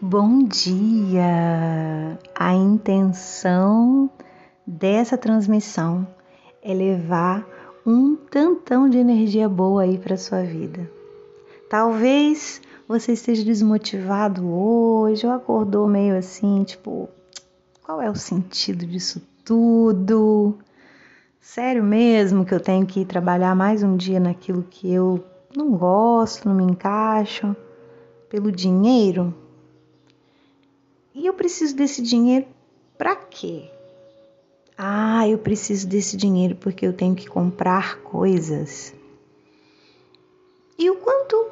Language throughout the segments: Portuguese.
Bom dia! A intenção dessa transmissão é levar um tantão de energia boa aí para sua vida. Talvez você esteja desmotivado hoje ou acordou meio assim, tipo, qual é o sentido disso tudo? Sério mesmo que eu tenho que trabalhar mais um dia naquilo que eu não gosto, não me encaixo, pelo dinheiro? E eu preciso desse dinheiro para quê? Ah, eu preciso desse dinheiro porque eu tenho que comprar coisas. E o quanto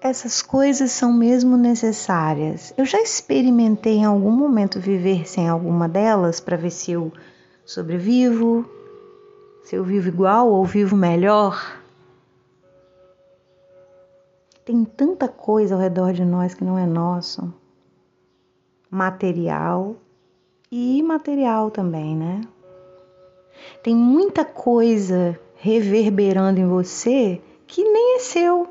essas coisas são mesmo necessárias? Eu já experimentei em algum momento viver sem alguma delas para ver se eu sobrevivo, se eu vivo igual ou vivo melhor. Tem tanta coisa ao redor de nós que não é nosso material e imaterial também, né? Tem muita coisa reverberando em você que nem é seu.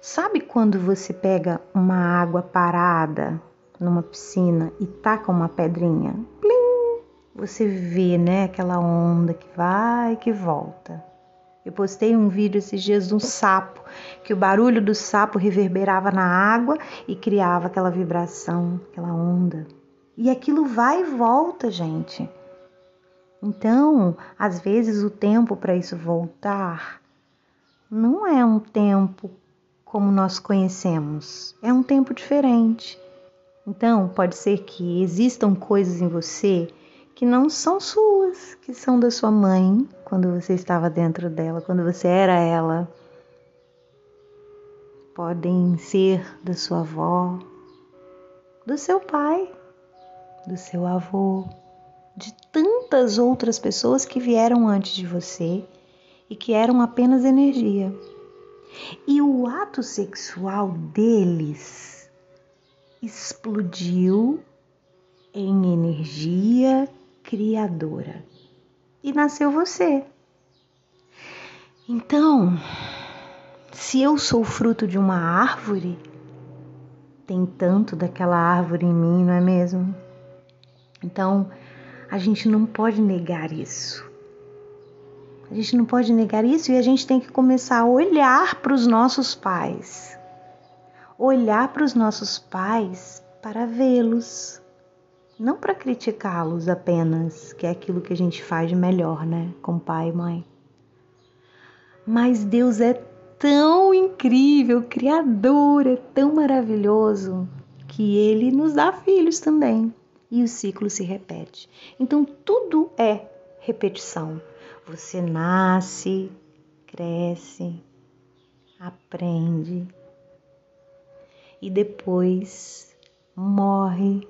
Sabe quando você pega uma água parada numa piscina e taca uma pedrinha? Plim! Você vê, né, aquela onda que vai e que volta. Eu postei um vídeo esses dias de um sapo, que o barulho do sapo reverberava na água e criava aquela vibração, aquela onda. E aquilo vai e volta, gente. Então, às vezes o tempo para isso voltar não é um tempo como nós conhecemos, é um tempo diferente. Então, pode ser que existam coisas em você que não são suas, que são da sua mãe, quando você estava dentro dela, quando você era ela. Podem ser da sua avó, do seu pai, do seu avô, de tantas outras pessoas que vieram antes de você e que eram apenas energia. E o ato sexual deles explodiu em energia criadora. E nasceu você. Então, se eu sou fruto de uma árvore, tem tanto daquela árvore em mim, não é mesmo? Então, a gente não pode negar isso. A gente não pode negar isso e a gente tem que começar a olhar para os nossos pais. Olhar para os nossos pais para vê-los, não para criticá-los apenas, que é aquilo que a gente faz de melhor, né, com pai e mãe. Mas Deus é tão incrível, criador, é tão maravilhoso que ele nos dá filhos também. E o ciclo se repete. Então tudo é repetição. Você nasce, cresce, aprende e depois morre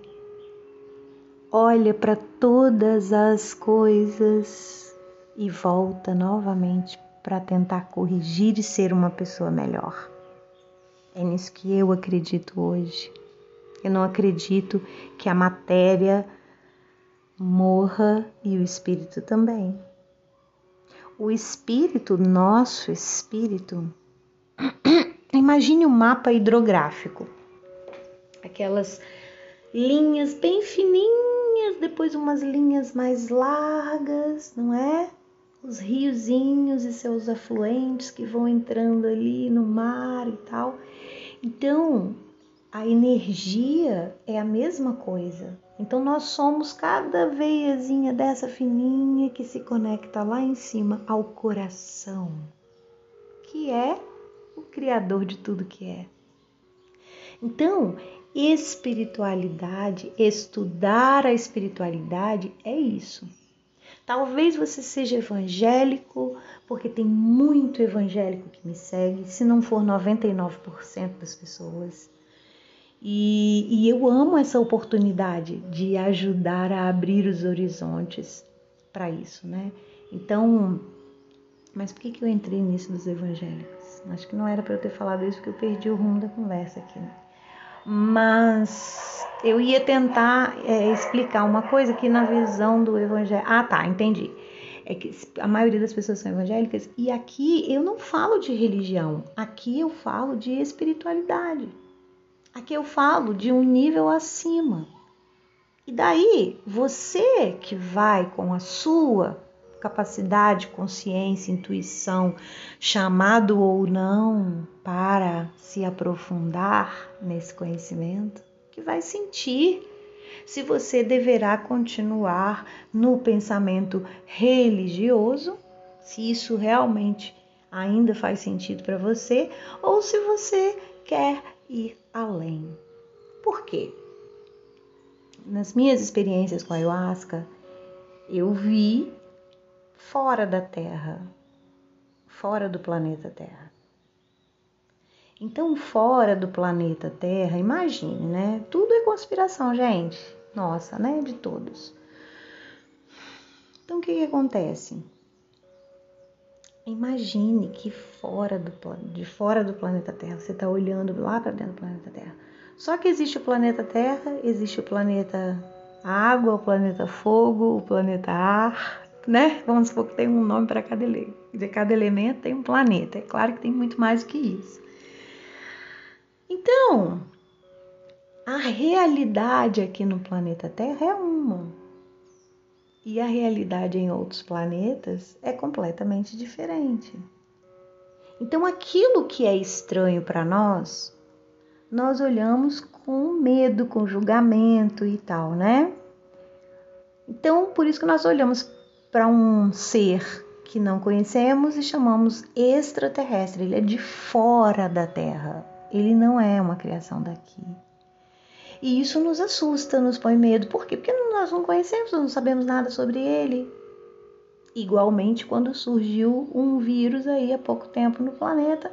olha para todas as coisas e volta novamente para tentar corrigir e ser uma pessoa melhor. É nisso que eu acredito hoje. Eu não acredito que a matéria morra e o espírito também. O espírito, nosso espírito, imagine um mapa hidrográfico. Aquelas linhas bem fininhas depois umas linhas mais largas, não é? Os riozinhos e seus afluentes que vão entrando ali no mar e tal. Então, a energia é a mesma coisa. Então, nós somos cada veiazinha dessa fininha que se conecta lá em cima ao coração, que é o Criador de tudo que é. Então, espiritualidade, estudar a espiritualidade é isso. Talvez você seja evangélico, porque tem muito evangélico que me segue, se não for 99% das pessoas. E, e, eu amo essa oportunidade de ajudar a abrir os horizontes para isso, né? Então, mas por que, que eu entrei nisso dos evangélicos? Acho que não era para eu ter falado isso, porque eu perdi o rumo da conversa aqui, né? Mas eu ia tentar é, explicar uma coisa que na visão do evangelho. Ah, tá, entendi. É que a maioria das pessoas são evangélicas e aqui eu não falo de religião, aqui eu falo de espiritualidade. Aqui eu falo de um nível acima. E daí, você que vai com a sua capacidade, consciência, intuição, chamado ou não para se aprofundar nesse conhecimento, que vai sentir se você deverá continuar no pensamento religioso, se isso realmente ainda faz sentido para você, ou se você quer ir além. Por quê? Nas minhas experiências com a ayahuasca, eu vi fora da Terra, fora do planeta Terra. Então, fora do planeta Terra, imagine, né? Tudo é conspiração, gente. Nossa, né? De todos. Então, o que, que acontece? Imagine que fora do de fora do planeta Terra, você está olhando lá para dentro do planeta Terra. Só que existe o planeta Terra, existe o planeta Água, o planeta Fogo, o planeta Ar, né? Vamos supor que tem um nome para cada elemento. De cada elemento tem um planeta. É claro que tem muito mais do que isso. Então, a realidade aqui no planeta Terra é uma. E a realidade em outros planetas é completamente diferente. Então, aquilo que é estranho para nós, nós olhamos com medo, com julgamento e tal, né? Então, por isso que nós olhamos para um ser que não conhecemos e chamamos extraterrestre. Ele é de fora da Terra. Ele não é uma criação daqui. E isso nos assusta, nos põe medo. Por quê? Porque nós não conhecemos, não sabemos nada sobre ele. Igualmente, quando surgiu um vírus aí há pouco tempo no planeta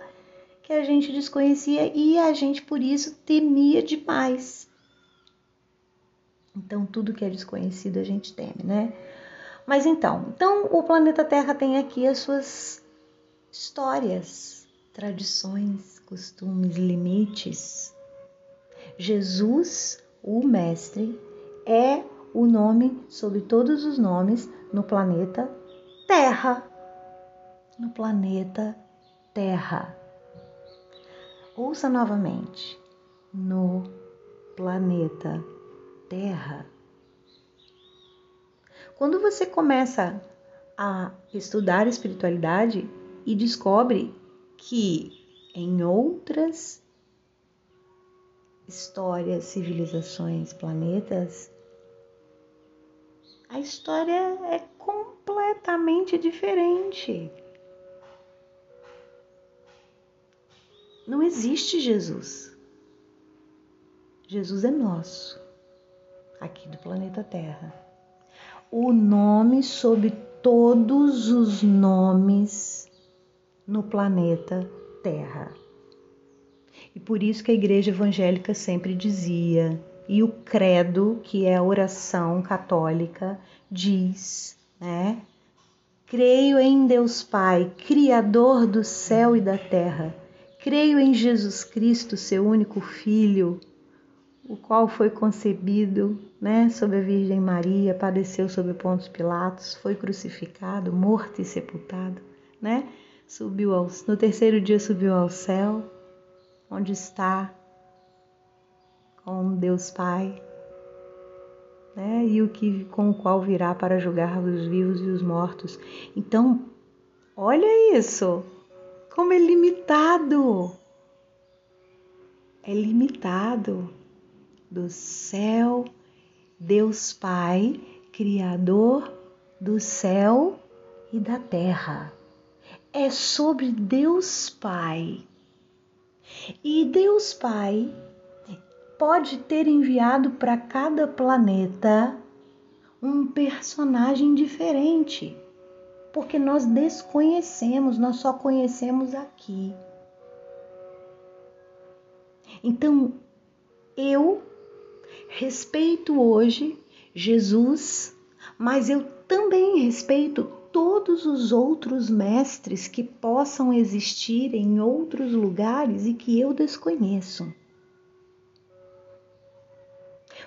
que a gente desconhecia e a gente por isso temia demais. Então, tudo que é desconhecido a gente teme, né? Mas então, então o planeta Terra tem aqui as suas histórias, tradições, costumes, limites. Jesus, o mestre, é o nome sobre todos os nomes no planeta Terra. No planeta Terra. Ouça novamente. No planeta Terra. Quando você começa a estudar espiritualidade e descobre que em outras histórias, civilizações, planetas, a história é completamente diferente. Não existe Jesus. Jesus é nosso, aqui do planeta Terra o nome sobre todos os nomes no planeta Terra. E por isso que a igreja evangélica sempre dizia, e o credo, que é a oração católica, diz, né? Creio em Deus Pai, Criador do céu e da terra. Creio em Jesus Cristo, seu único Filho, o qual foi concebido né, sob a Virgem Maria, padeceu sob Pontos Pilatos, foi crucificado, morto e sepultado, né? Subiu ao, no terceiro dia subiu ao céu, onde está com Deus Pai, né? E o que com o qual virá para julgar os vivos e os mortos. Então, olha isso, como é limitado. É limitado do céu, Deus Pai, Criador do céu e da terra. É sobre Deus Pai. E Deus Pai pode ter enviado para cada planeta um personagem diferente, porque nós desconhecemos, nós só conhecemos aqui. Então, eu Respeito hoje Jesus, mas eu também respeito todos os outros mestres que possam existir em outros lugares e que eu desconheço.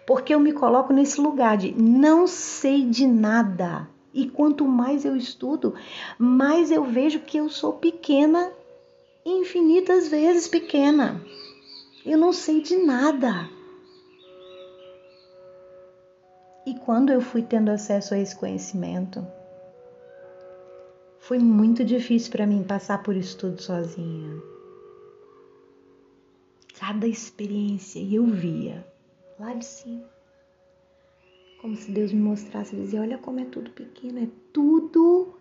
Porque eu me coloco nesse lugar de não sei de nada. E quanto mais eu estudo, mais eu vejo que eu sou pequena, infinitas vezes pequena. Eu não sei de nada. E quando eu fui tendo acesso a esse conhecimento, foi muito difícil para mim passar por isso tudo sozinha. Cada experiência e eu via lá de cima. Como se Deus me mostrasse e dizia: Olha como é tudo pequeno, é tudo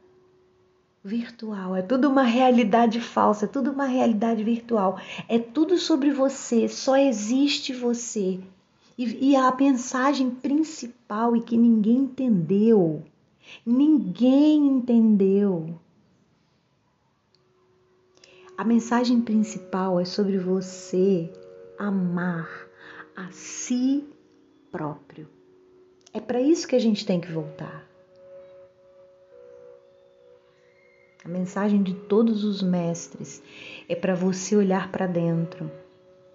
virtual, é tudo uma realidade falsa, é tudo uma realidade virtual, é tudo sobre você, só existe você. E, e a mensagem principal e que ninguém entendeu, ninguém entendeu. A mensagem principal é sobre você amar a si próprio. É para isso que a gente tem que voltar. A mensagem de todos os mestres é para você olhar para dentro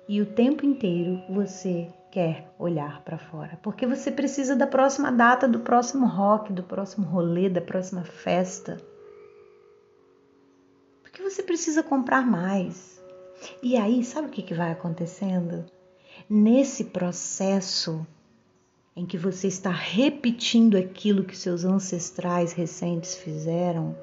e o tempo inteiro você quer olhar para fora, porque você precisa da próxima data, do próximo rock, do próximo rolê, da próxima festa. Porque você precisa comprar mais. E aí, sabe o que, que vai acontecendo? Nesse processo em que você está repetindo aquilo que seus ancestrais recentes fizeram,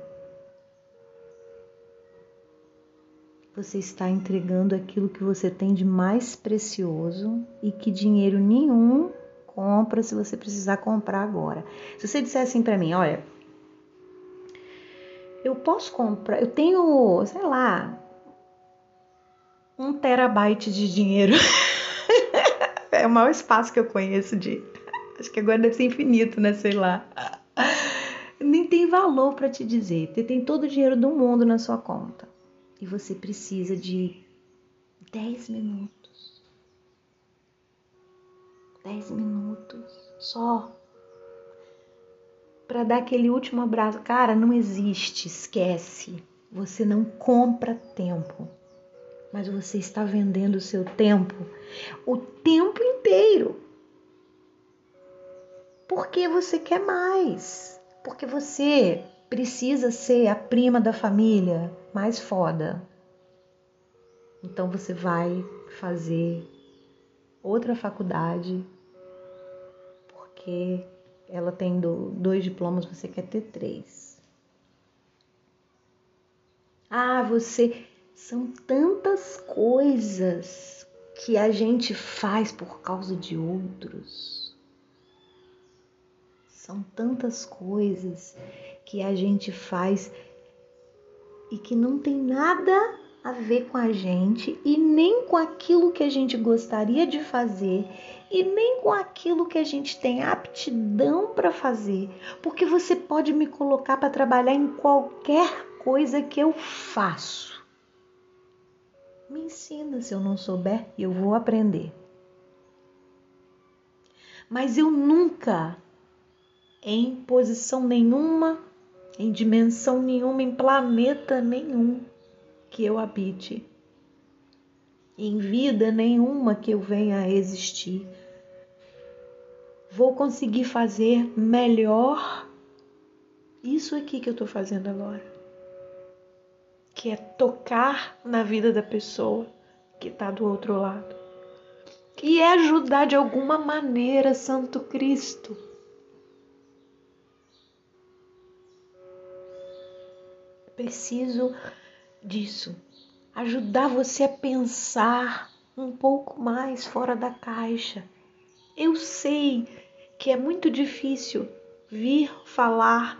você está entregando aquilo que você tem de mais precioso e que dinheiro nenhum compra se você precisar comprar agora. Se você disser assim para mim, olha, eu posso comprar, eu tenho, sei lá, um terabyte de dinheiro. é o maior espaço que eu conheço de. Acho que agora deve ser infinito, né? Sei lá. Nem tem valor para te dizer. Você tem todo o dinheiro do mundo na sua conta e você precisa de 10 minutos. 10 minutos só para dar aquele último abraço. Cara, não existe, esquece. Você não compra tempo, mas você está vendendo o seu tempo o tempo inteiro. Porque você quer mais. Porque você precisa ser a prima da família mais foda. Então você vai fazer outra faculdade porque ela tendo dois diplomas, você quer ter três. Ah, você. São tantas coisas que a gente faz por causa de outros. São tantas coisas que a gente faz e que não tem nada a ver com a gente e nem com aquilo que a gente gostaria de fazer e nem com aquilo que a gente tem aptidão para fazer, porque você pode me colocar para trabalhar em qualquer coisa que eu faço. Me ensina se eu não souber eu vou aprender. Mas eu nunca, em posição nenhuma, em dimensão nenhuma, em planeta nenhum que eu habite, em vida nenhuma que eu venha a existir, vou conseguir fazer melhor isso aqui que eu estou fazendo agora, que é tocar na vida da pessoa que está do outro lado. E é ajudar de alguma maneira Santo Cristo preciso disso, ajudar você a pensar um pouco mais fora da caixa. Eu sei que é muito difícil vir falar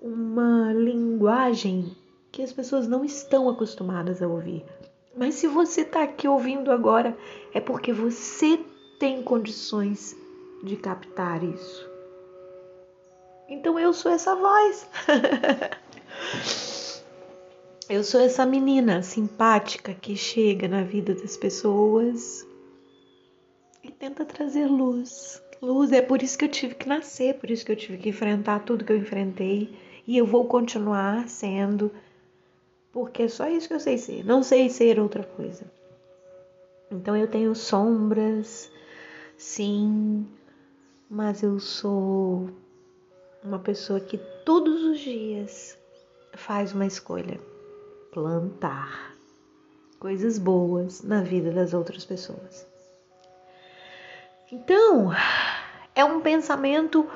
uma linguagem que as pessoas não estão acostumadas a ouvir. Mas se você está aqui ouvindo agora, é porque você tem condições de captar isso. Então eu sou essa voz. Eu sou essa menina simpática que chega na vida das pessoas e tenta trazer luz. Luz é por isso que eu tive que nascer, por isso que eu tive que enfrentar tudo que eu enfrentei e eu vou continuar sendo, porque é só isso que eu sei ser. Não sei ser outra coisa. Então eu tenho sombras, sim, mas eu sou uma pessoa que todos os dias faz uma escolha plantar. coisas boas na vida das outras pessoas. Então, é um pensamento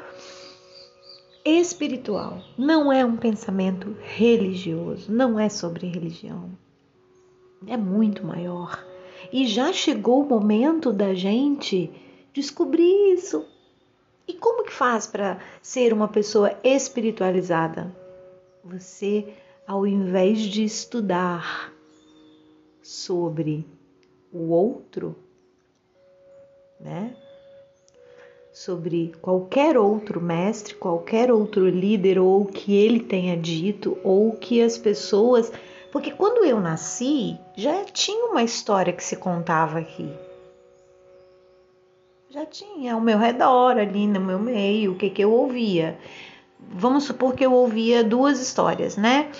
espiritual, não é um pensamento religioso, não é sobre religião. É muito maior. E já chegou o momento da gente descobrir isso. E como que faz para ser uma pessoa espiritualizada? Você, ao invés de estudar sobre o outro, né? Sobre qualquer outro mestre, qualquer outro líder, ou o que ele tenha dito, ou que as pessoas. Porque quando eu nasci, já tinha uma história que se contava aqui. Já tinha ao meu redor, ali no meu meio, o que, que eu ouvia. Vamos supor que eu ouvia duas histórias, né?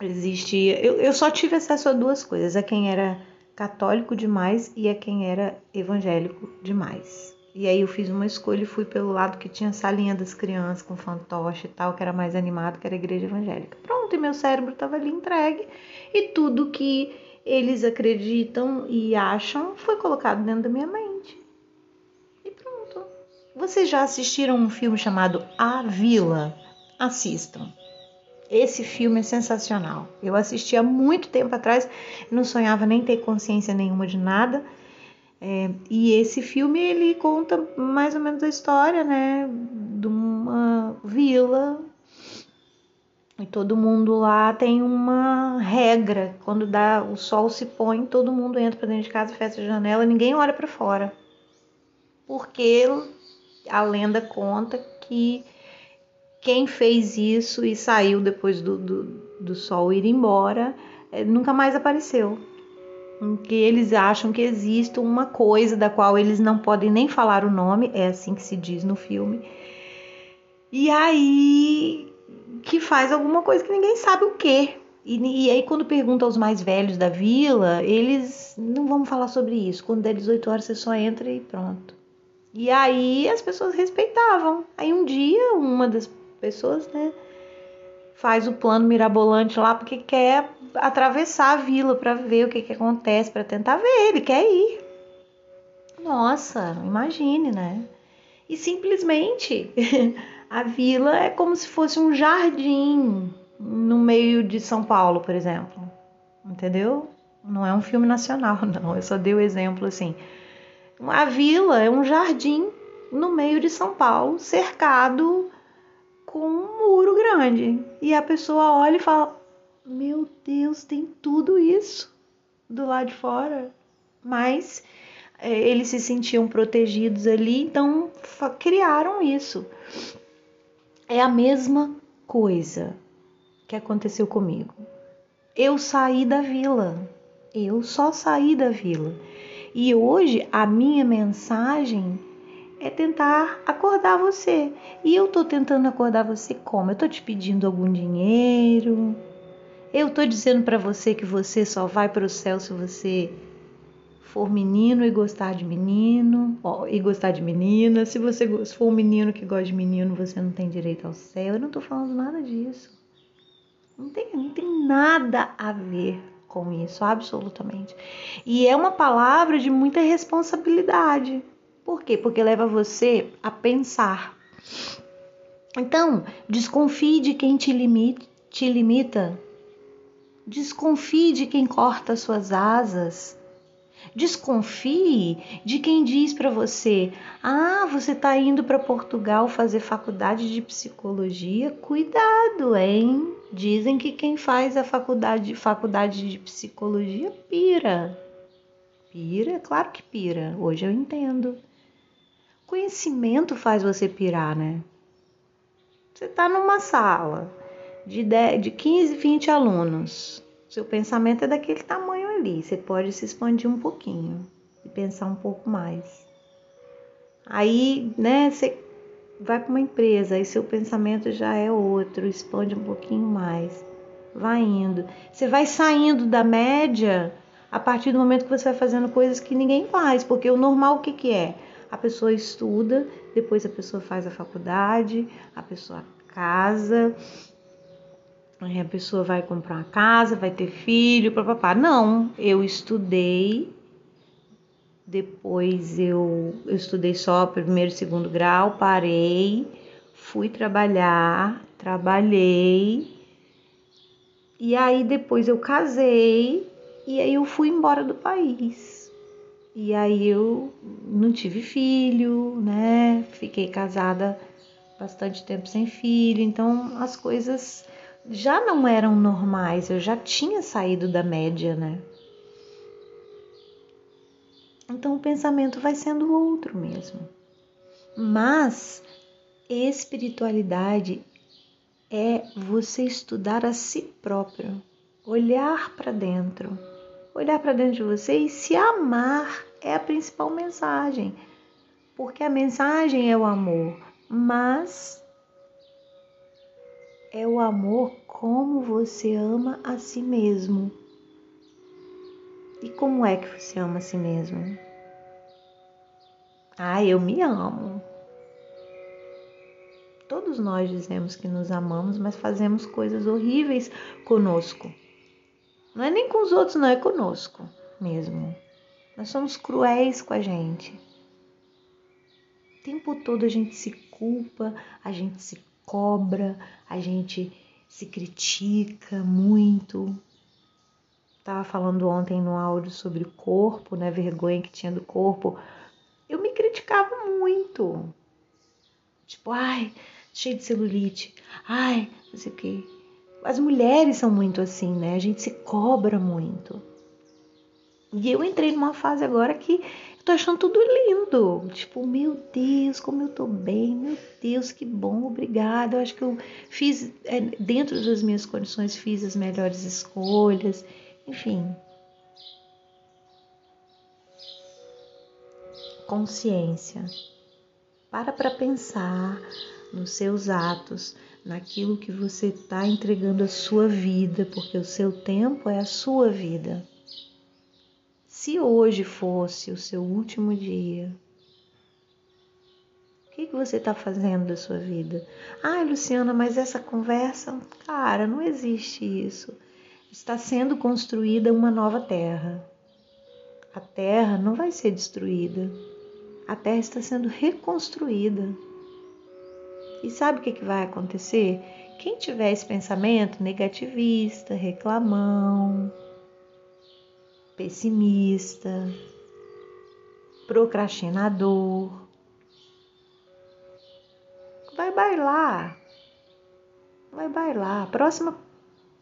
existia. Eu, eu só tive acesso a duas coisas: a quem era católico demais e a quem era evangélico demais. E aí eu fiz uma escolha e fui pelo lado que tinha salinha das crianças com fantoche e tal, que era mais animado, que era a igreja evangélica. Pronto, e meu cérebro estava ali entregue e tudo que eles acreditam e acham foi colocado dentro da minha mente. Vocês já assistiram um filme chamado A Vila? Assistam. Esse filme é sensacional. Eu assisti há muito tempo atrás, não sonhava nem ter consciência nenhuma de nada. É, e esse filme ele conta mais ou menos a história, né, de uma vila e todo mundo lá tem uma regra. Quando dá o sol se põe, todo mundo entra para dentro de casa, fecha a janela, ninguém olha para fora, porque a lenda conta que quem fez isso e saiu depois do, do, do sol ir embora é, nunca mais apareceu. Que eles acham que existe uma coisa da qual eles não podem nem falar o nome, é assim que se diz no filme. E aí que faz alguma coisa que ninguém sabe o que. E, e, aí, quando pergunta aos mais velhos da vila, eles não vão falar sobre isso. Quando der 18 horas, você só entra e pronto. E aí as pessoas respeitavam. Aí um dia, uma das pessoas, né? Faz o plano mirabolante lá porque quer atravessar a vila para ver o que, que acontece, para tentar ver, ele quer ir. Nossa, imagine, né? E simplesmente a vila é como se fosse um jardim no meio de São Paulo, por exemplo. Entendeu? Não é um filme nacional, não. Eu só dei o exemplo assim. A vila é um jardim no meio de São Paulo, cercado com um muro grande. E a pessoa olha e fala: Meu Deus, tem tudo isso do lado de fora. Mas é, eles se sentiam protegidos ali, então criaram isso. É a mesma coisa que aconteceu comigo. Eu saí da vila. Eu só saí da vila. E hoje a minha mensagem é tentar acordar você. E eu tô tentando acordar você como? Eu tô te pedindo algum dinheiro? Eu tô dizendo para você que você só vai para o céu se você for menino e gostar de menino, ó, e gostar de menina. Se você for um menino que gosta de menino, você não tem direito ao céu. Eu não tô falando nada disso. Não tem, não tem nada a ver com isso, absolutamente. E é uma palavra de muita responsabilidade. Por quê? Porque leva você a pensar. Então, desconfie de quem te limita, te limita. Desconfie de quem corta suas asas. Desconfie de quem diz para você: "Ah, você está indo para Portugal fazer faculdade de psicologia? Cuidado, hein? Dizem que quem faz a faculdade, faculdade de psicologia pira. Pira? Claro que pira. Hoje eu entendo. Conhecimento faz você pirar, né? Você está numa sala de, 10, de 15, 20 alunos. Seu pensamento é daquele tamanho ali. Você pode se expandir um pouquinho e pensar um pouco mais. Aí, né, você vai para uma empresa, aí seu pensamento já é outro, expande um pouquinho mais. Vai indo. Você vai saindo da média a partir do momento que você vai fazendo coisas que ninguém faz, porque o normal o que, que é? a pessoa estuda, depois a pessoa faz a faculdade, a pessoa casa, a pessoa vai comprar uma casa, vai ter filho, papapá. Não, eu estudei, depois eu, eu estudei só primeiro e segundo grau, parei, fui trabalhar, trabalhei, e aí depois eu casei, e aí eu fui embora do país. E aí eu não tive filho, né? Fiquei casada bastante tempo sem filho, então as coisas já não eram normais, eu já tinha saído da média, né? Então o pensamento vai sendo outro mesmo. Mas espiritualidade é você estudar a si próprio, olhar para dentro, olhar para dentro de você e se amar é a principal mensagem. Porque a mensagem é o amor, mas é o amor como você ama a si mesmo. E como é que você ama a si mesmo? Ah, eu me amo. Todos nós dizemos que nos amamos, mas fazemos coisas horríveis conosco. Não é nem com os outros, não, é conosco mesmo. Nós somos cruéis com a gente. O tempo todo a gente se culpa, a gente se cobra, a gente se critica muito. Estava falando ontem no áudio sobre o corpo, né? Vergonha que tinha do corpo. Eu me criticava muito. Tipo, ai, cheio de celulite. Ai, não sei o quê. As mulheres são muito assim, né? A gente se cobra muito. E eu entrei numa fase agora que tô achando tudo lindo. Tipo, meu Deus, como eu tô bem, meu Deus, que bom, obrigada. Eu acho que eu fiz, é, dentro das minhas condições, fiz as melhores escolhas, enfim. Consciência. Para para pensar nos seus atos, naquilo que você está entregando a sua vida, porque o seu tempo é a sua vida. Se hoje fosse o seu último dia, o que, que você está fazendo da sua vida? Ai, Luciana, mas essa conversa, cara, não existe isso. Está sendo construída uma nova terra. A terra não vai ser destruída. A terra está sendo reconstruída. E sabe o que, que vai acontecer? Quem tiver esse pensamento negativista, reclamão, pessimista, procrastinador. Vai bailar. Vai bailar. A próxima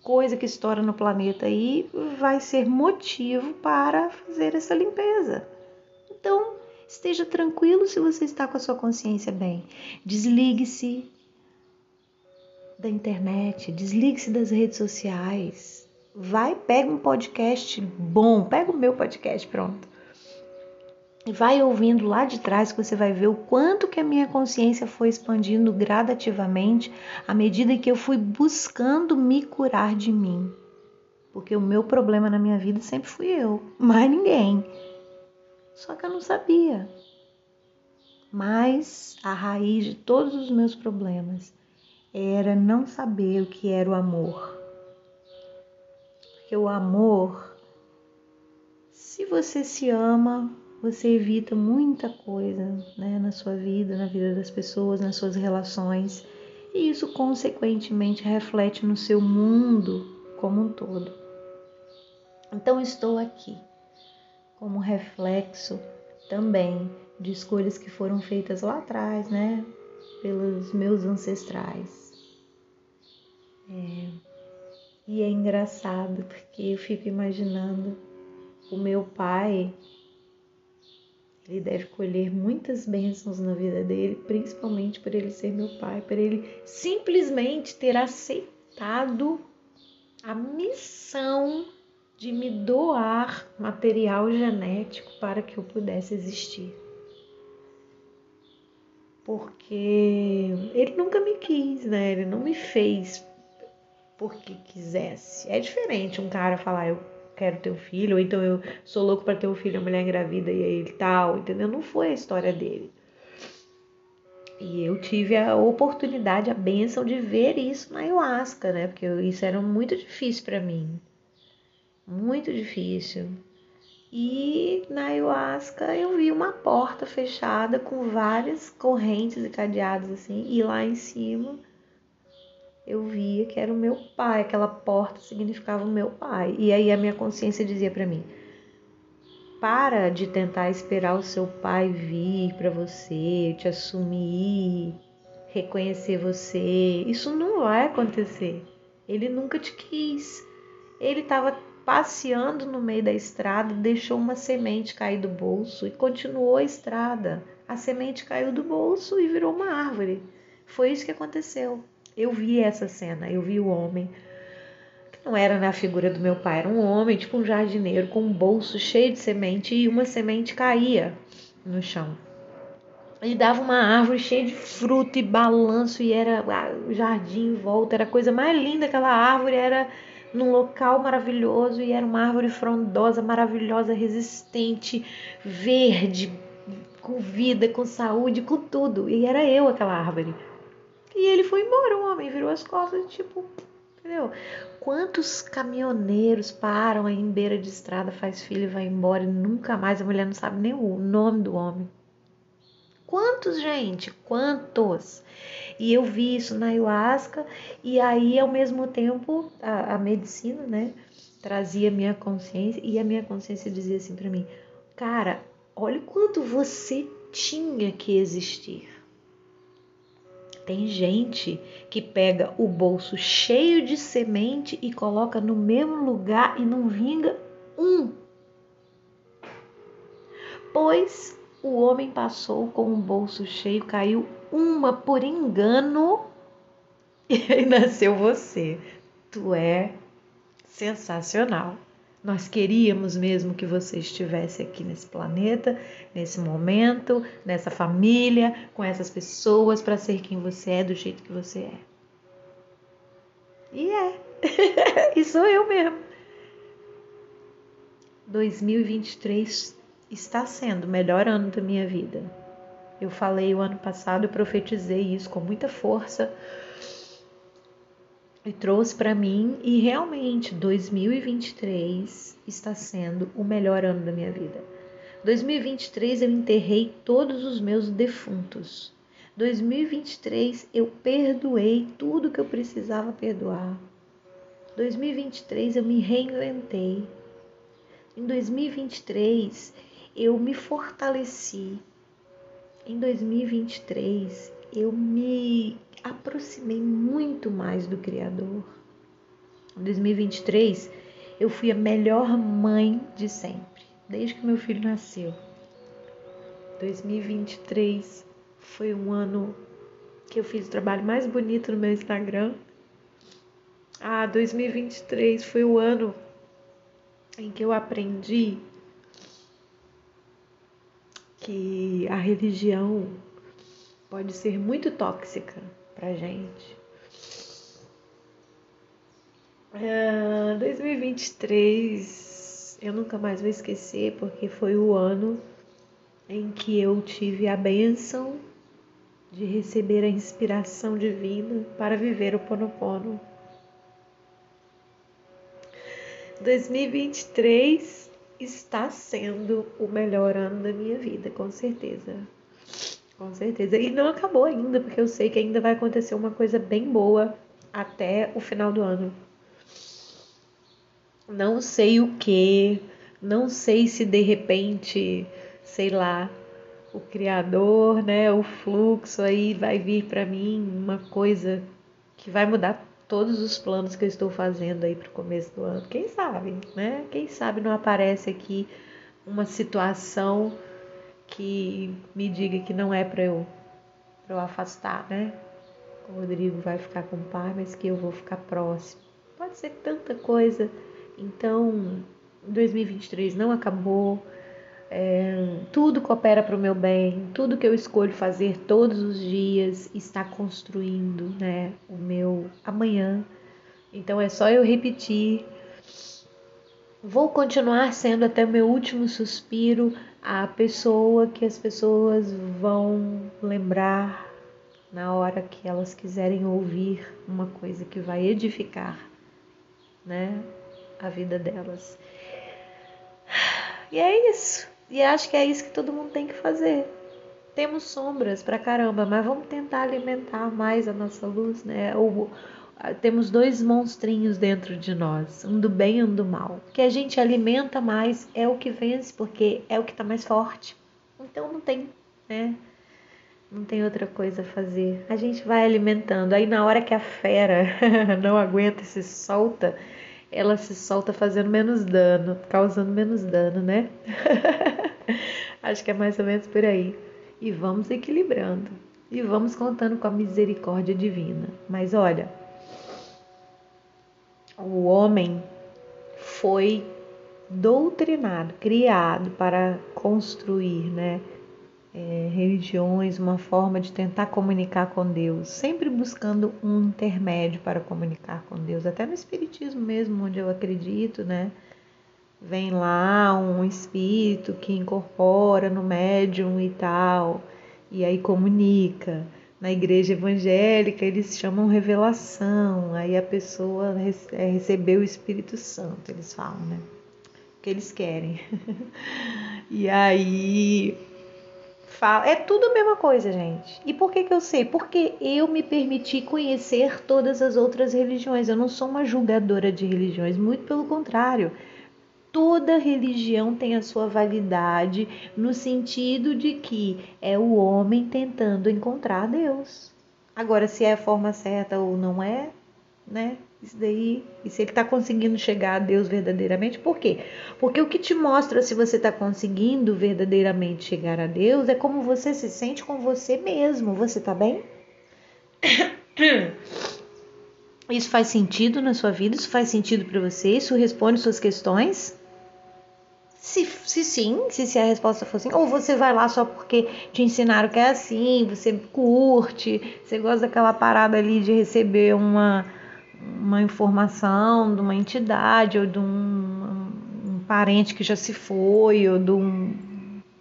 coisa que estoura no planeta aí vai ser motivo para fazer essa limpeza. Então, esteja tranquilo se você está com a sua consciência bem. Desligue-se da internet, desligue-se das redes sociais vai, pega um podcast bom, pega o meu podcast, pronto. E vai ouvindo lá de trás que você vai ver o quanto que a minha consciência foi expandindo gradativamente à medida que eu fui buscando me curar de mim. Porque o meu problema na minha vida sempre fui eu, mais ninguém. Só que eu não sabia. Mas a raiz de todos os meus problemas era não saber o que era o amor porque o amor, se você se ama, você evita muita coisa né, na sua vida, na vida das pessoas, nas suas relações, e isso consequentemente reflete no seu mundo como um todo. Então estou aqui como reflexo também de escolhas que foram feitas lá atrás, né, pelos meus ancestrais. É, e é engraçado porque eu fico imaginando o meu pai, ele deve colher muitas bênçãos na vida dele, principalmente por ele ser meu pai, por ele simplesmente ter aceitado a missão de me doar material genético para que eu pudesse existir. Porque ele nunca me quis, né? Ele não me fez porque quisesse. É diferente um cara falar, eu quero ter um filho, ou então eu sou louco para ter um filho, a mulher engravida e ele tal, entendeu? Não foi a história dele. E eu tive a oportunidade, a bênção de ver isso na ayahuasca, né? Porque isso era muito difícil para mim. Muito difícil. E na ayahuasca eu vi uma porta fechada com várias correntes e cadeados assim, e lá em cima eu via que era o meu pai, aquela porta significava o meu pai. E aí a minha consciência dizia para mim: para de tentar esperar o seu pai vir para você, te assumir, reconhecer você. Isso não vai acontecer. Ele nunca te quis. Ele estava passeando no meio da estrada, deixou uma semente cair do bolso e continuou a estrada. A semente caiu do bolso e virou uma árvore. Foi isso que aconteceu. Eu vi essa cena, eu vi o homem, que não era na figura do meu pai, era um homem, tipo um jardineiro, com um bolso cheio de semente e uma semente caía no chão. Ele dava uma árvore cheia de fruto e balanço e era ah, o jardim em volta, era a coisa mais linda aquela árvore, era num local maravilhoso e era uma árvore frondosa, maravilhosa, resistente, verde, com vida, com saúde, com tudo. E era eu aquela árvore. E ele foi embora, o homem virou as costas, tipo, entendeu? Quantos caminhoneiros param aí em beira de estrada, faz filho e vai embora e nunca mais a mulher não sabe nem o nome do homem. Quantos, gente? Quantos? E eu vi isso na ayahuasca e aí ao mesmo tempo a, a medicina, né, trazia minha consciência e a minha consciência dizia assim para mim: "Cara, olha quanto você tinha que existir. Tem gente que pega o bolso cheio de semente e coloca no mesmo lugar e não vinga um. Pois o homem passou com o bolso cheio, caiu uma por engano e aí nasceu você. Tu é sensacional. Nós queríamos mesmo que você estivesse aqui nesse planeta, nesse momento, nessa família, com essas pessoas, para ser quem você é, do jeito que você é. E é. e sou eu mesmo. 2023 está sendo o melhor ano da minha vida. Eu falei o ano passado, eu profetizei isso com muita força e trouxe para mim e realmente 2023 está sendo o melhor ano da minha vida. 2023 eu enterrei todos os meus defuntos. 2023 eu perdoei tudo que eu precisava perdoar. 2023 eu me reinventei. Em 2023 eu me fortaleci. Em 2023 eu me aproximei muito mais do Criador. Em 2023, eu fui a melhor mãe de sempre, desde que meu filho nasceu. 2023 foi um ano que eu fiz o trabalho mais bonito no meu Instagram. Ah, 2023 foi o ano em que eu aprendi que a religião pode ser muito tóxica pra gente. Uh, 2023 eu nunca mais vou esquecer porque foi o ano em que eu tive a bênção de receber a inspiração divina para viver o Ponopono. 2023 está sendo o melhor ano da minha vida, com certeza. Com certeza. E não acabou ainda, porque eu sei que ainda vai acontecer uma coisa bem boa até o final do ano. Não sei o que, não sei se de repente, sei lá, o criador, né, o fluxo aí vai vir para mim uma coisa que vai mudar todos os planos que eu estou fazendo aí para o começo do ano. Quem sabe, né? Quem sabe não aparece aqui uma situação que me diga que não é para eu, eu afastar, né? O Rodrigo vai ficar com o pai, mas que eu vou ficar próximo. Pode ser tanta coisa. Então, 2023 não acabou. É, tudo coopera para o meu bem, tudo que eu escolho fazer todos os dias está construindo né, o meu amanhã. Então é só eu repetir. Vou continuar sendo até o meu último suspiro a pessoa que as pessoas vão lembrar na hora que elas quiserem ouvir uma coisa que vai edificar, né, a vida delas. E é isso. E acho que é isso que todo mundo tem que fazer. Temos sombras pra caramba, mas vamos tentar alimentar mais a nossa luz, né? Ou, temos dois monstrinhos dentro de nós, um do bem e um do mal. O que a gente alimenta mais é o que vence, porque é o que está mais forte. Então não tem, né? Não tem outra coisa a fazer. A gente vai alimentando. Aí na hora que a fera não aguenta e se solta, ela se solta fazendo menos dano, causando menos dano, né? Acho que é mais ou menos por aí. E vamos equilibrando. E vamos contando com a misericórdia divina. Mas olha, o homem foi doutrinado, criado para construir, né? É, religiões, uma forma de tentar comunicar com Deus, sempre buscando um intermédio para comunicar com Deus, até no Espiritismo mesmo, onde eu acredito, né? Vem lá um espírito que incorpora no médium e tal, e aí comunica na igreja evangélica eles chamam revelação, aí a pessoa é, recebeu o Espírito Santo, eles falam, né? O que eles querem. e aí é tudo a mesma coisa, gente. E por que, que eu sei? Porque eu me permiti conhecer todas as outras religiões. Eu não sou uma julgadora de religiões, muito pelo contrário toda religião tem a sua validade no sentido de que é o homem tentando encontrar Deus. Agora, se é a forma certa ou não é, né? Isso daí, e se ele está conseguindo chegar a Deus verdadeiramente, por quê? Porque o que te mostra se você está conseguindo verdadeiramente chegar a Deus é como você se sente com você mesmo. Você está bem? Isso faz sentido na sua vida? Isso faz sentido para você? Isso responde suas questões? Se, se sim, se, se a resposta for sim, ou você vai lá só porque te ensinaram que é assim, você curte, você gosta daquela parada ali de receber uma, uma informação de uma entidade ou de um, um parente que já se foi, ou de um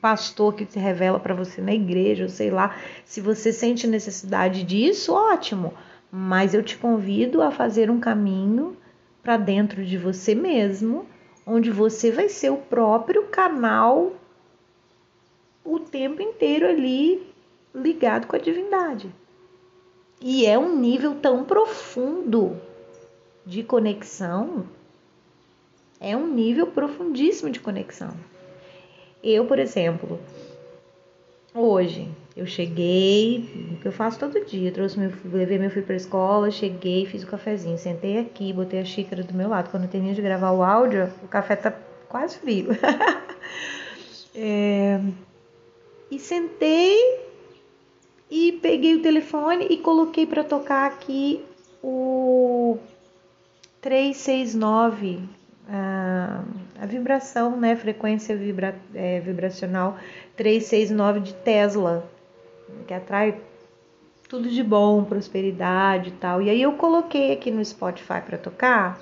pastor que se revela para você na igreja, ou sei lá. Se você sente necessidade disso, ótimo. Mas eu te convido a fazer um caminho para dentro de você mesmo onde você vai ser o próprio canal o tempo inteiro ali ligado com a divindade. E é um nível tão profundo de conexão, é um nível profundíssimo de conexão. Eu, por exemplo, hoje eu cheguei, o que eu faço todo dia, trouxe meu, levei meu filho para a escola, cheguei, fiz o cafezinho, sentei aqui, botei a xícara do meu lado. Quando eu de gravar o áudio, o café tá quase frio. é, e sentei e peguei o telefone e coloquei para tocar aqui o 369 a, a vibração, né, frequência vibra, é, vibracional 369 de Tesla que atrai tudo de bom, prosperidade e tal. E aí eu coloquei aqui no Spotify para tocar.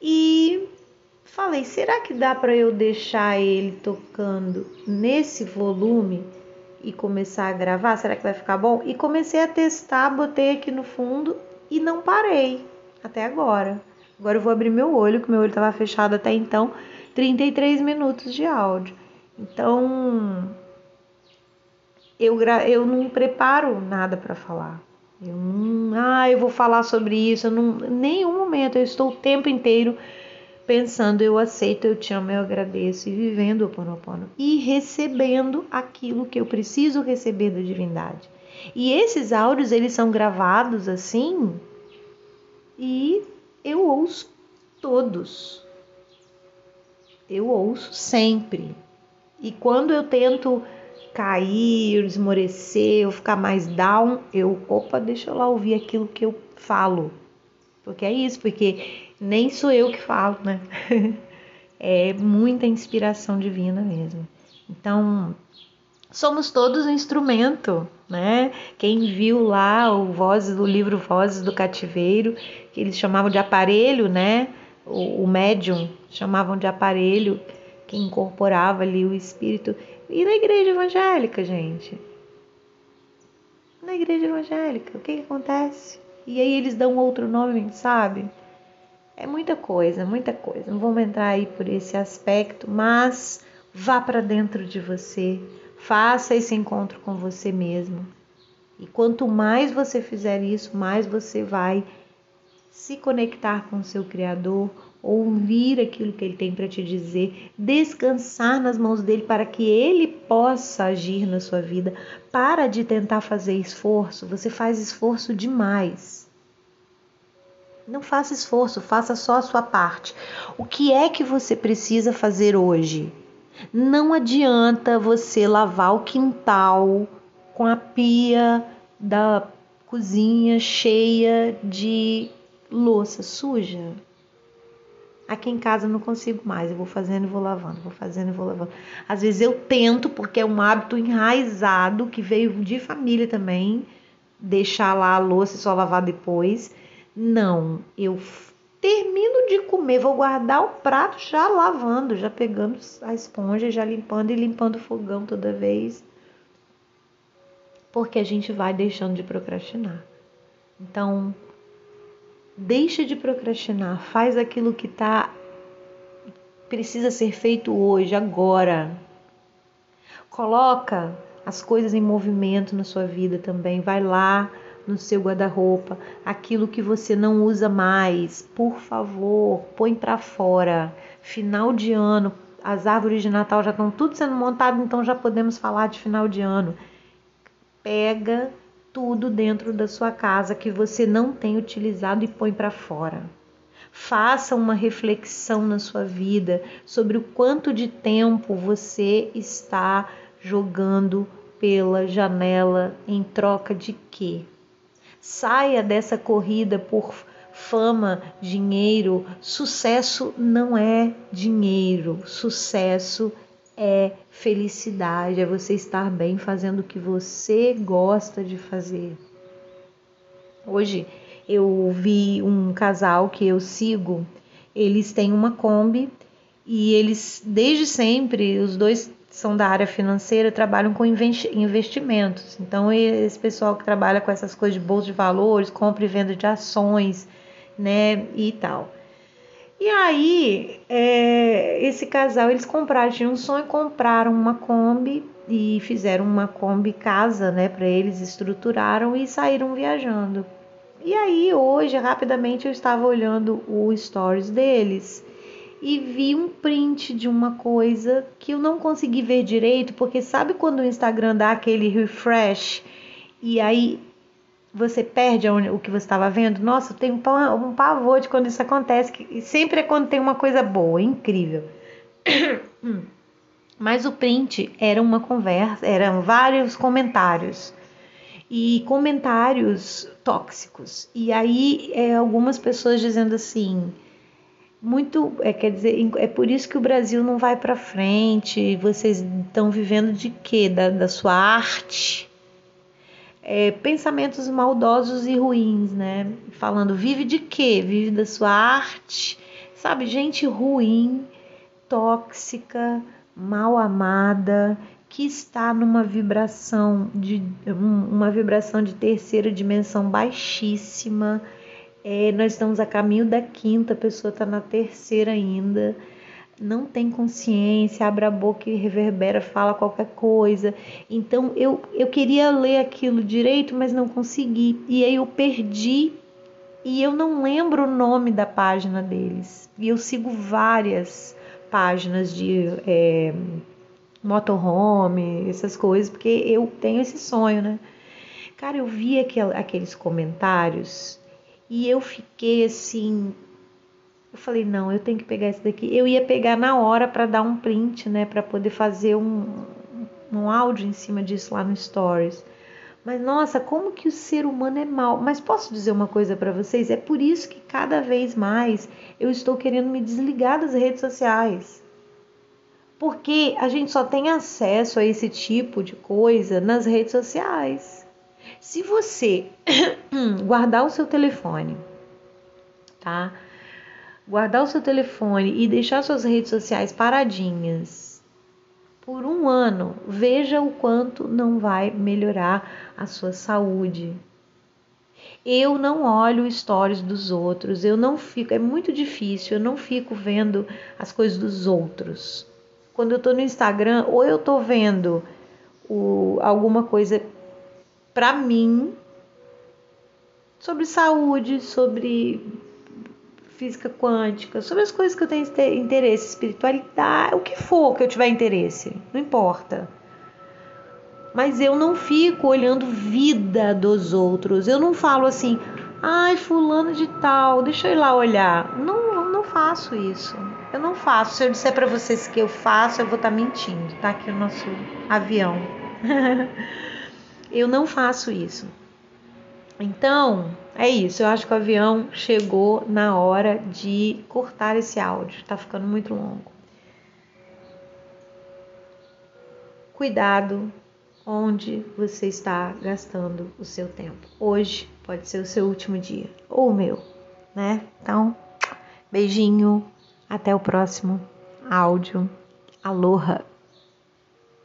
E falei, será que dá para eu deixar ele tocando nesse volume e começar a gravar? Será que vai ficar bom? E comecei a testar, botei aqui no fundo e não parei até agora. Agora eu vou abrir meu olho, que meu olho estava fechado até então, 33 minutos de áudio. Então, eu, eu não preparo nada para falar. Eu não, ah, eu vou falar sobre isso. Eu não, nenhum momento eu estou o tempo inteiro pensando, eu aceito, eu te amo, eu agradeço e vivendo o Ponopono e recebendo aquilo que eu preciso receber da divindade. E esses áudios eles são gravados assim e eu ouço todos. Eu ouço sempre. E quando eu tento cair, esmorecer, eu ficar mais down, eu, opa, deixa eu lá ouvir aquilo que eu falo. Porque é isso, porque nem sou eu que falo, né? é muita inspiração divina mesmo. Então, somos todos um instrumento, né? Quem viu lá o Vozes do livro Vozes do Cativeiro, que eles chamavam de aparelho, né? O, o médium chamavam de aparelho que incorporava ali o espírito. E na igreja evangélica, gente. igreja evangélica, o que, que acontece? E aí eles dão outro nome, sabe? É muita coisa, muita coisa. Não vamos entrar aí por esse aspecto, mas vá para dentro de você, faça esse encontro com você mesmo. E quanto mais você fizer isso, mais você vai se conectar com o seu Criador, ouvir aquilo que ele tem para te dizer, descansar nas mãos dele para que ele possa agir na sua vida. Para de tentar fazer esforço, você faz esforço demais. Não faça esforço, faça só a sua parte. O que é que você precisa fazer hoje? Não adianta você lavar o quintal com a pia da cozinha cheia de louça suja. Aqui em casa eu não consigo mais, eu vou fazendo e vou lavando, vou fazendo e vou lavando. Às vezes eu tento, porque é um hábito enraizado que veio de família também, deixar lá a louça e só lavar depois. Não, eu termino de comer, vou guardar o prato já lavando, já pegando a esponja, já limpando e limpando o fogão toda vez. Porque a gente vai deixando de procrastinar. Então, Deixa de procrastinar, faz aquilo que tá precisa ser feito hoje, agora. Coloca as coisas em movimento na sua vida também. Vai lá no seu guarda-roupa, aquilo que você não usa mais, por favor, põe para fora. Final de ano, as árvores de Natal já estão tudo sendo montadas, então já podemos falar de final de ano. Pega tudo dentro da sua casa que você não tem utilizado e põe para fora. Faça uma reflexão na sua vida sobre o quanto de tempo você está jogando pela janela em troca de quê? Saia dessa corrida por fama, dinheiro. Sucesso não é dinheiro, sucesso é felicidade, é você estar bem fazendo o que você gosta de fazer. Hoje eu vi um casal que eu sigo, eles têm uma Kombi e eles, desde sempre, os dois são da área financeira, trabalham com investimentos. Então, esse pessoal que trabalha com essas coisas de bolsa de valores, compra e venda de ações, né, e tal. E aí, é, esse casal, eles compraram, tinham um sonho, compraram uma Kombi e fizeram uma Kombi casa, né, para eles, estruturaram e saíram viajando. E aí, hoje, rapidamente, eu estava olhando o stories deles e vi um print de uma coisa que eu não consegui ver direito, porque sabe quando o Instagram dá aquele refresh e aí você perde o que você estava vendo. Nossa, eu tenho um pavor de quando isso acontece, que sempre é quando tem uma coisa boa, incrível. Mas o print era uma conversa, eram vários comentários e comentários tóxicos. E aí é, algumas pessoas dizendo assim, muito, é, quer dizer, é por isso que o Brasil não vai para frente. Vocês estão vivendo de quê? Da, da sua arte? é, pensamentos maldosos e ruins, né? Falando, vive de quê? Vive da sua arte, sabe? Gente ruim, tóxica, mal amada, que está numa vibração de uma vibração de terceira dimensão baixíssima. É, nós estamos a caminho da quinta, a pessoa está na terceira ainda não tem consciência, abre a boca e reverbera, fala qualquer coisa. Então eu, eu queria ler aquilo direito, mas não consegui. E aí eu perdi e eu não lembro o nome da página deles. E eu sigo várias páginas de é, motorhome, essas coisas, porque eu tenho esse sonho, né? Cara, eu vi aquel, aqueles comentários e eu fiquei assim, eu falei, não, eu tenho que pegar esse daqui. Eu ia pegar na hora para dar um print, né, para poder fazer um, um áudio em cima disso lá no Stories. Mas nossa, como que o ser humano é mal. Mas posso dizer uma coisa para vocês? É por isso que cada vez mais eu estou querendo me desligar das redes sociais. Porque a gente só tem acesso a esse tipo de coisa nas redes sociais. Se você guardar o seu telefone, tá? guardar o seu telefone e deixar suas redes sociais paradinhas por um ano. Veja o quanto não vai melhorar a sua saúde. Eu não olho stories dos outros, eu não fico, é muito difícil, eu não fico vendo as coisas dos outros. Quando eu tô no Instagram, ou eu tô vendo o, alguma coisa para mim sobre saúde, sobre física quântica, sobre as coisas que eu tenho interesse, espiritualidade, o que for que eu tiver interesse, não importa. Mas eu não fico olhando vida dos outros. Eu não falo assim, ai, fulano de tal, deixa eu ir lá olhar. Não, não faço isso. Eu não faço. Se eu disser para vocês que eu faço, eu vou estar tá mentindo. Tá aqui o nosso avião. eu não faço isso. Então, é isso. Eu acho que o avião chegou na hora de cortar esse áudio. Tá ficando muito longo. Cuidado onde você está gastando o seu tempo. Hoje pode ser o seu último dia ou o meu, né? Então, beijinho, até o próximo áudio. Aloha!